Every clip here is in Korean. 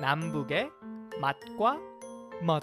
남북의 맛과 멋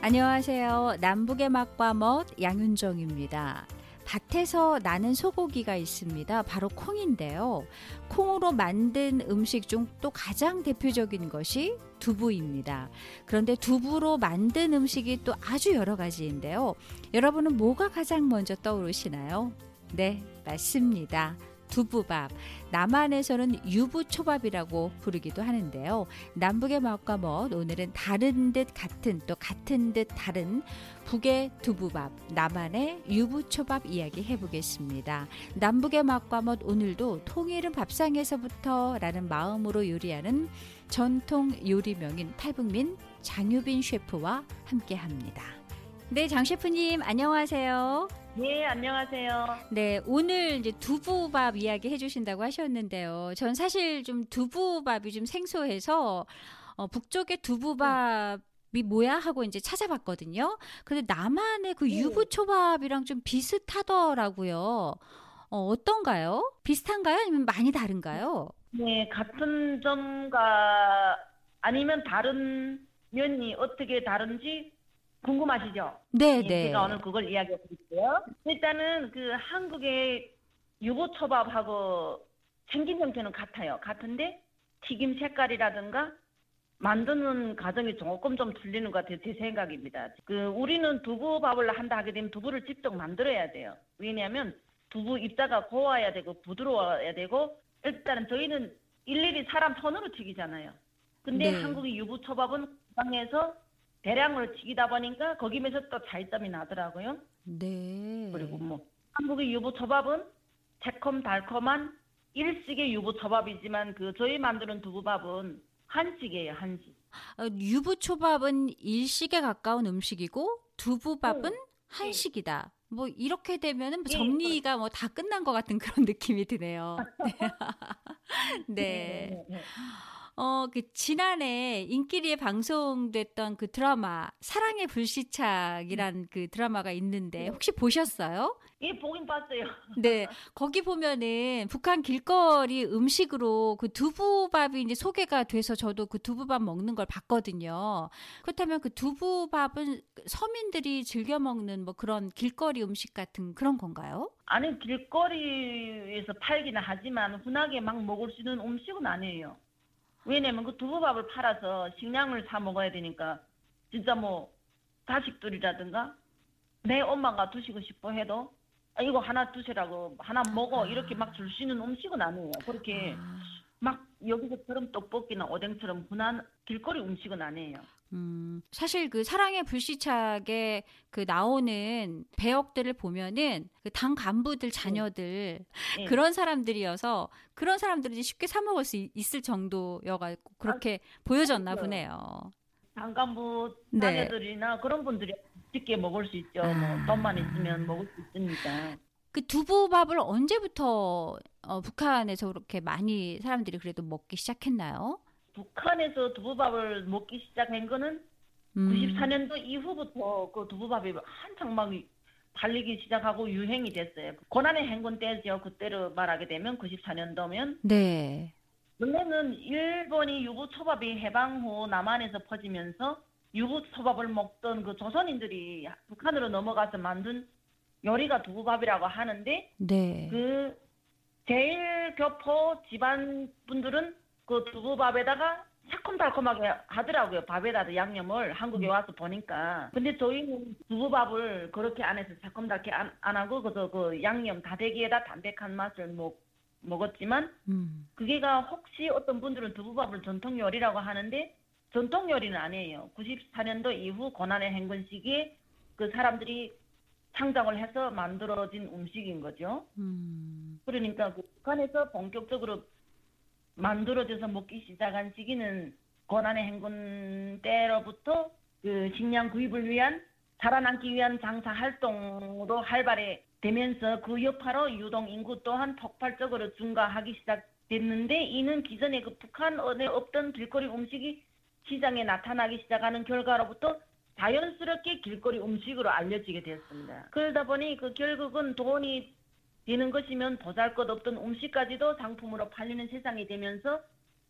안녕하세요. 남북의 맛과 멋 양윤정입니다. 밭에서 나는 소고기가 있습니다. 바로 콩인데요. 콩으로 만든 음식 중 또 가장 대표적인 것이 두부입니다. 그런데 두부로 만든 음식이 또 아주 여러 가지인데요. 여러분은 뭐가 가장 먼저 떠오르시나요? 네, 맞습니다. 두부밥. 남한에서는 유부초밥이라고 부르기도 하는데요. 남북의 맛과 멋, 오늘은 다른 듯 같은 또 같은 듯 다른 북의 두부밥, 남한의 유부초밥 이야기 해보겠습니다. 남북의 맛과 멋 오늘도 통일은 밥상에서부터 라는 마음으로 요리하는 전통 요리명인 탈북민 장유빈 셰프와 함께 합니다. 네, 장 셰프님 안녕하세요. 네, 안녕하세요. 네, 오늘 이제 두부밥 이야기 해주신다고 하셨는데요. 전 사실 좀 두부밥이 좀 생소해서 어, 북쪽의 두부밥이 뭐야 하고 이제 찾아봤거든요. 근데 남한의 그 네. 유부초밥이랑 좀 비슷하더라고요. 어, 어떤가요? 비슷한가요? 아니면 많이 다른가요? 네, 같은 점과 아니면 다른 면이 어떻게 다른지 궁금하시죠? 네, 예, 네. 제가 오늘 그걸 이야기해 드릴게요. 일단은 그 한국의 유부초밥하고 생긴 형태는 같아요. 같은데 튀김 색깔이라든가 만드는 과정이 조금 좀 틀리는 것 같아요. 제 생각입니다. 그 우리는 두부밥을 한다 하게 되면 두부를 직접 만들어야 돼요. 왜냐하면 두부 입자가 고와야 되고 부드러워야 되고 일단은 저희는 일일이 사람 손으로 튀기잖아요. 근데 네. 한국의 유부초밥은 방에서 대량으로 튀기다 보니까 거기면서 또 차이점이 나더라고요. 네. 그리고 뭐 한국의 유부 초밥은 새콤달콤한 일식의 유부 초밥이지만 그 저희 만드는 두부밥은 한식이에요, 한식. 어, 유부 초밥은 일식에 가까운 음식이고 두부밥은 한식이다. 뭐 이렇게 되면은 뭐 예, 정리가 뭐 다 끝난 것 같은 그런 느낌이 드네요. 네. 네. 어, 그 지난해 인기리에 방송됐던 그 드라마 사랑의 불시착이란 그 드라마가 있는데 혹시 보셨어요? 예, 보긴 봤어요. 네, 거기 보면은 북한 길거리 음식으로 그 두부밥이 이제 소개가 돼서 저도 그 두부밥 먹는 걸 봤거든요. 그렇다면 그 두부밥은 서민들이 즐겨 먹는 뭐 그런 길거리 음식 같은 그런 건가요? 아니 길거리에서 팔기는 하지만 흔하게 막 먹을 수 있는 음식은 아니에요. 왜냐면 그 두부밥을 팔아서 식량을 사 먹어야 되니까 진짜 뭐 자식들이라든가 내 엄마가 드시고 싶어 해도 아, 이거 하나 드시라고 하나 먹어 이렇게 막 줄 수 있는 음식은 아니에요. 그렇게 막 여기서처럼 떡볶이나 오뎅처럼 흔한 길거리 음식은 아니에요. 음, 사실 그 사랑의 불시착에 그 나오는 배역들을 보면은 그 당 간부들 자녀들 예. 그런 사람들이어서 그런 사람들이 쉽게 사 먹을 수 있- 있을 정도여가지고 그렇게 보여졌나 그렇죠. 보네요. 장간부 네. 자녀들이나 그런 분들이 쉽게 먹을 수 있죠. 뭐 아. 돈만 있으면 먹을 수 있으니까. 그 두부밥을 언제부터 어, 북한에서 그렇게 많이 사람들이 그래도 먹기 시작했나요? 북한에서 두부밥을 먹기 시작한 거는 음, 94년도 이후부터 그 두부밥이 한창 막 팔리기 시작하고 유행이 됐어요. 고난의 행군 때죠. 그때로 말하게 되면 94년도면 네. 원래는 일본이 유부초밥이 해방 후 남한에서 퍼지면서 유부초밥을 먹던 그 조선인들이 북한으로 넘어가서 만든 요리가 두부밥이라고 하는데 네. 그 제일 교포 집안 분들은 그 두부밥에다가 새콤달콤하게 하더라고요. 밥에다가 양념을 한국에 와서 보니까. 근데 저희는 두부밥을 그렇게 안 해서 새콤달콤 안, 안 하고 그저 그 양념 다대기에다 담백한 맛을 먹, 먹었지만 음, 그게가 혹시 어떤 분들은 두부밥을 전통 요리라고 하는데 전통 요리는 아니에요. 94년도 이후 고난의 행군 시기에 그 사람들이 창작을 해서 만들어진 음식인 거죠. 음, 그러니까 그 북한에서 본격적으로 만들어져서 먹기 시작한 시기는 고난의 행군 때로부터 그 식량 구입을 위한 살아남기 위한 장사 활동으로 활발해 되면서 그 여파로 유동 인구 또한 폭발적으로 증가하기 시작됐는데 이는 기존에 그 북한에 없던 길거리 음식이 시장에 나타나기 시작하는 결과로부터 자연스럽게 길거리 음식으로 알려지게 되었습니다. 그러다 보니 그 결국은 돈이 되는 것이면 보잘것 없던 음식까지도 상품으로 팔리는 세상이 되면서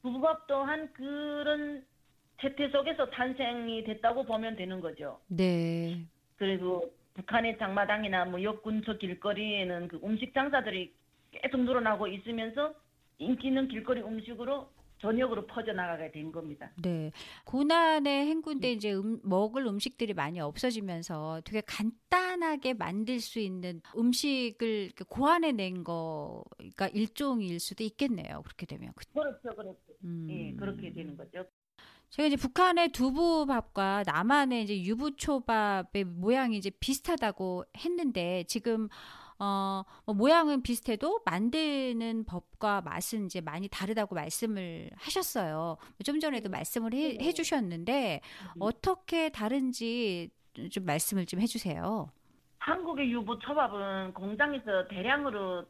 두부밥 또한 그런 세태 속에서 탄생이 됐다고 보면 되는 거죠. 네. 그리고 북한의 장마당이나 뭐 역군처 길거리에는 그 음식 장사들이 계속 늘어나고 있으면서 인기 있는 길거리 음식으로 전역으로 퍼져나가게 된 겁니다. 네. 고난의 행군데 이제 음, 먹을 음식들이 많이 없어지면서 되게 간단하게 만들 수 있는 음식을 이렇게 고안해 낸 거가 일종일 수도 있겠네요. 그렇게 되면. 그- 그렇죠, 그렇죠. 음. 예, 그렇게 되는 거죠. 제가 이제 북한의 두부밥과 남한의 이제 유부초밥의 모양이 이제 비슷하다고 했는데 지금 어, 뭐 모양은 비슷해도 만드는 법과 맛은 이제 많이 다르다고 말씀을 하셨어요. 좀 전에도 말씀을 해, 네. 해주셨는데 어떻게 다른지 좀 말씀을 좀 해주세요. 한국의 유부 초밥은 공장에서 대량으로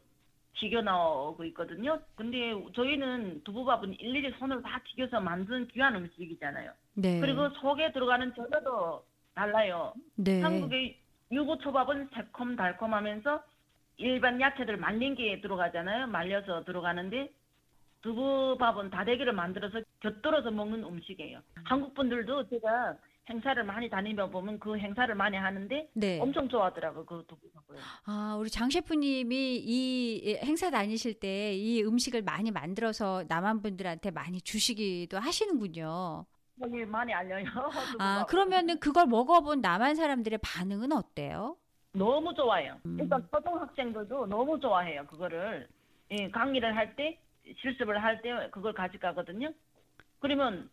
튀겨 나오고 있거든요. 근데 저희는 두부밥은 일일이 손으로 다 튀겨서 만든 귀한 음식이잖아요. 네. 그리고 속에 들어가는 재료도 달라요. 네. 한국의 유부 초밥은 새콤 달콤하면서 일반 야채들 말린 게 들어가잖아요. 말려서 들어가는데 두부밥은 다대기를 만들어서 곁들여서 먹는 음식이에요. 한국 분들도 제가 행사를 많이 다니며 보면 그 행사를 많이 하는데 네. 엄청 좋아하더라고요. 그 두부밥을. 아, 우리 장 셰프님이 이 행사 다니실 때 이 음식을 많이 만들어서 남한 분들한테 많이 주시기도 하시는군요. 여기 많이 알려요. 아. 그러면은 그걸 먹어본 남한 사람들의 반응은 어때요? 너무 좋아요. 음. 일단 초등학생들도 너무 좋아해요. 그거를 예, 강의를 할 때 실습을 할 때 그걸 가져가거든요. 그러면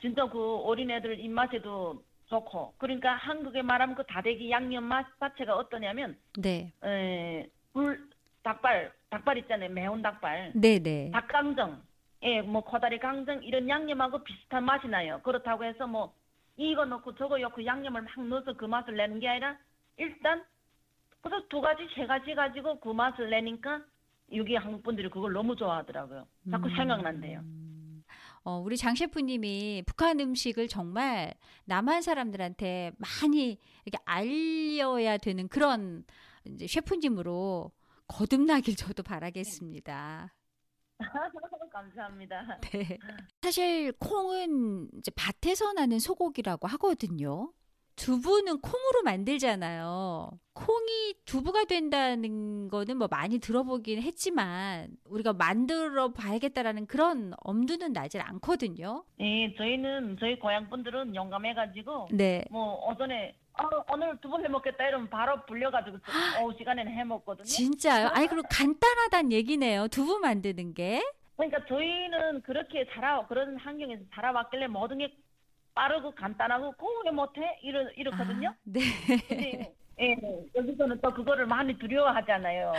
진짜 그 어린애들 입맛에도 좋고 그러니까 한국에 말하면 그 다대기 양념 맛 자체가 어떠냐면 네. 에, 불 닭발 닭발 있잖아요. 매운 닭발. 네, 네. 닭강정, 예, 뭐 코다리 강정 이런 양념하고 비슷한 맛이 나요. 그렇다고 해서 뭐 이거 넣고 저거 넣고 양념을 막 넣어서 그 맛을 내는 게 아니라 일단 그래서 두 가지 세 가지 가지고 그 맛을 내니까 여기 한국 분들이 그걸 너무 좋아하더라고요. 자꾸 음. 생각난대요. 어, 우리 장 셰프님이 북한 음식을 정말 남한 사람들한테 많이 이렇게 알려야 되는 그런 이제 셰프님으로 거듭나길 저도 바라겠습니다. 감사합니다. 네. 사실 콩은 이제 밭에서 나는 소고기라고 하거든요. 두부는 콩으로 만들잖아요. 콩이 두부가 된다는 거는 뭐 많이 들어보긴 했지만 우리가 만들어 봐야겠다라는 그런 엄두는 나질 않거든요. 예, 저희는 저희 고향 분들은 용감해가지고 네. 뭐 오전에 아, 오늘 두부 해 먹겠다 이러면 바로 불려가지고 오후 시간에는 해 먹거든요. 진짜요? 아니 그리고 간단하단 얘기네요. 두부 만드는 게. 그러니까 저희는 그렇게 자라 그런 환경에서 자라왔길래 모든 게 빠르고 간단하고 그왜 못해 이러 이렇거든요. 아, 네. 근데 예, 여기서는 또 그거를 많이 두려워하잖아요.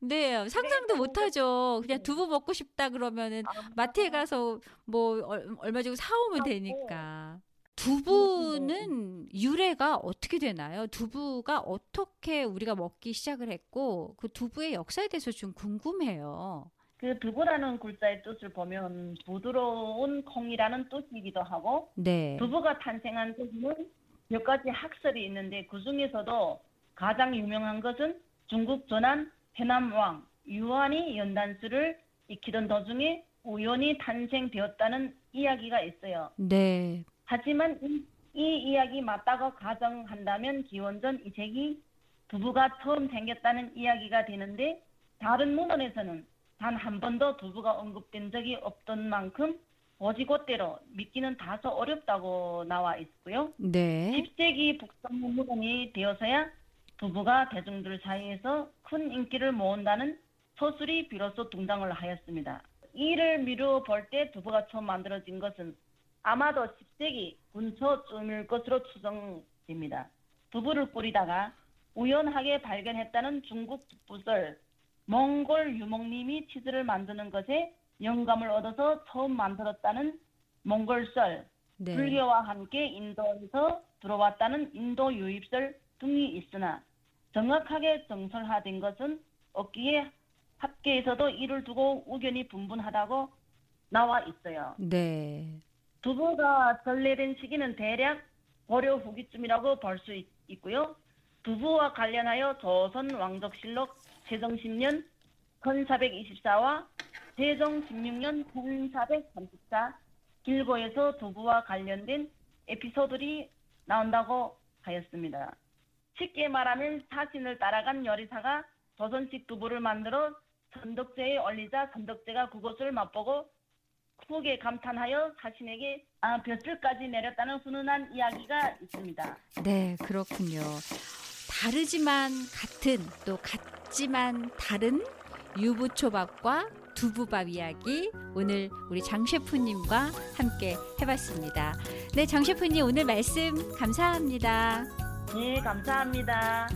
네, 상상도 못 하죠. 그냥 두부 먹고 싶다 그러면은 마트에 가서 뭐 얼- 얼마 주고 사오면. 되니까. 두부는 유래가 어떻게 되나요? 두부가 어떻게 우리가 먹기 시작을 했고 그 두부의 역사에 대해서 좀 궁금해요. 그 두부라는 글자의 뜻을 보면 부드러운 콩이라는 뜻이기도 하고 네. 두부가 탄생한 뜻은 몇 가지 학설이 있는데 그 중에서도 가장 유명한 것은 중국 전한 해남왕 유한이 연단수를 익히던 도중에 우연히 탄생되었다는 이야기가 있어요. 네. 하지만 이, 이 이야기 맞다고 가정한다면 기원전 2세기 두부가 처음 생겼다는 이야기가 되는데 다른 문헌에서는 단 한 번도 두부가 언급된 적이 없던 만큼 오지곳대로 믿기는 다소 어렵다고 나와 있고요. 네. 10세기 북성 문헌이 되어서야 두부가 대중들 사이에서 큰 인기를 모은다는 서술이 비로소 등장을 하였습니다. 이를 미루어 볼 때 두부가 처음 만들어진 것은 아마도 10세기 근처쯤일 것으로 추정됩니다. 두부를 뿌리다가 우연하게 발견했다는 중국 북부설 몽골 유목님이 치즈를 만드는 것에 영감을 얻어서 처음 만들었다는 몽골설 네. 불교와 함께 인도에서 들어왔다는 인도 유입설 등이 있으나 정확하게 정설화된 것은 없기에 학계에서도 이를 두고 의견이 분분하다고 나와 있어요. 네. 두부가 전래된 시기는 대략 고려 후기쯤이라고 볼 수 있고요. 두부와 관련하여 조선 왕족실록 세종 10년 1424와 세종 16년 1434 길고에서 두부와 관련된 에피소드들이 나온다고 하였습니다. 쉽게 말하면 사신을 따라간 요리사가 조선식 두부를 만들어 선덕제에 올리자 선덕제가 그것을 맛보고 크게 감탄하여 사신에게 아, 벼슬까지 내렸다는 훈훈한 이야기가 있습니다. 네, 그렇군요. 다르지만 같은 또 같지만 다른 유부초밥과 두부밥 이야기 오늘 우리 장 셰프님과 함께 해봤습니다. 네, 장 셰프님 오늘 말씀 감사합니다. 네, 감사합니다.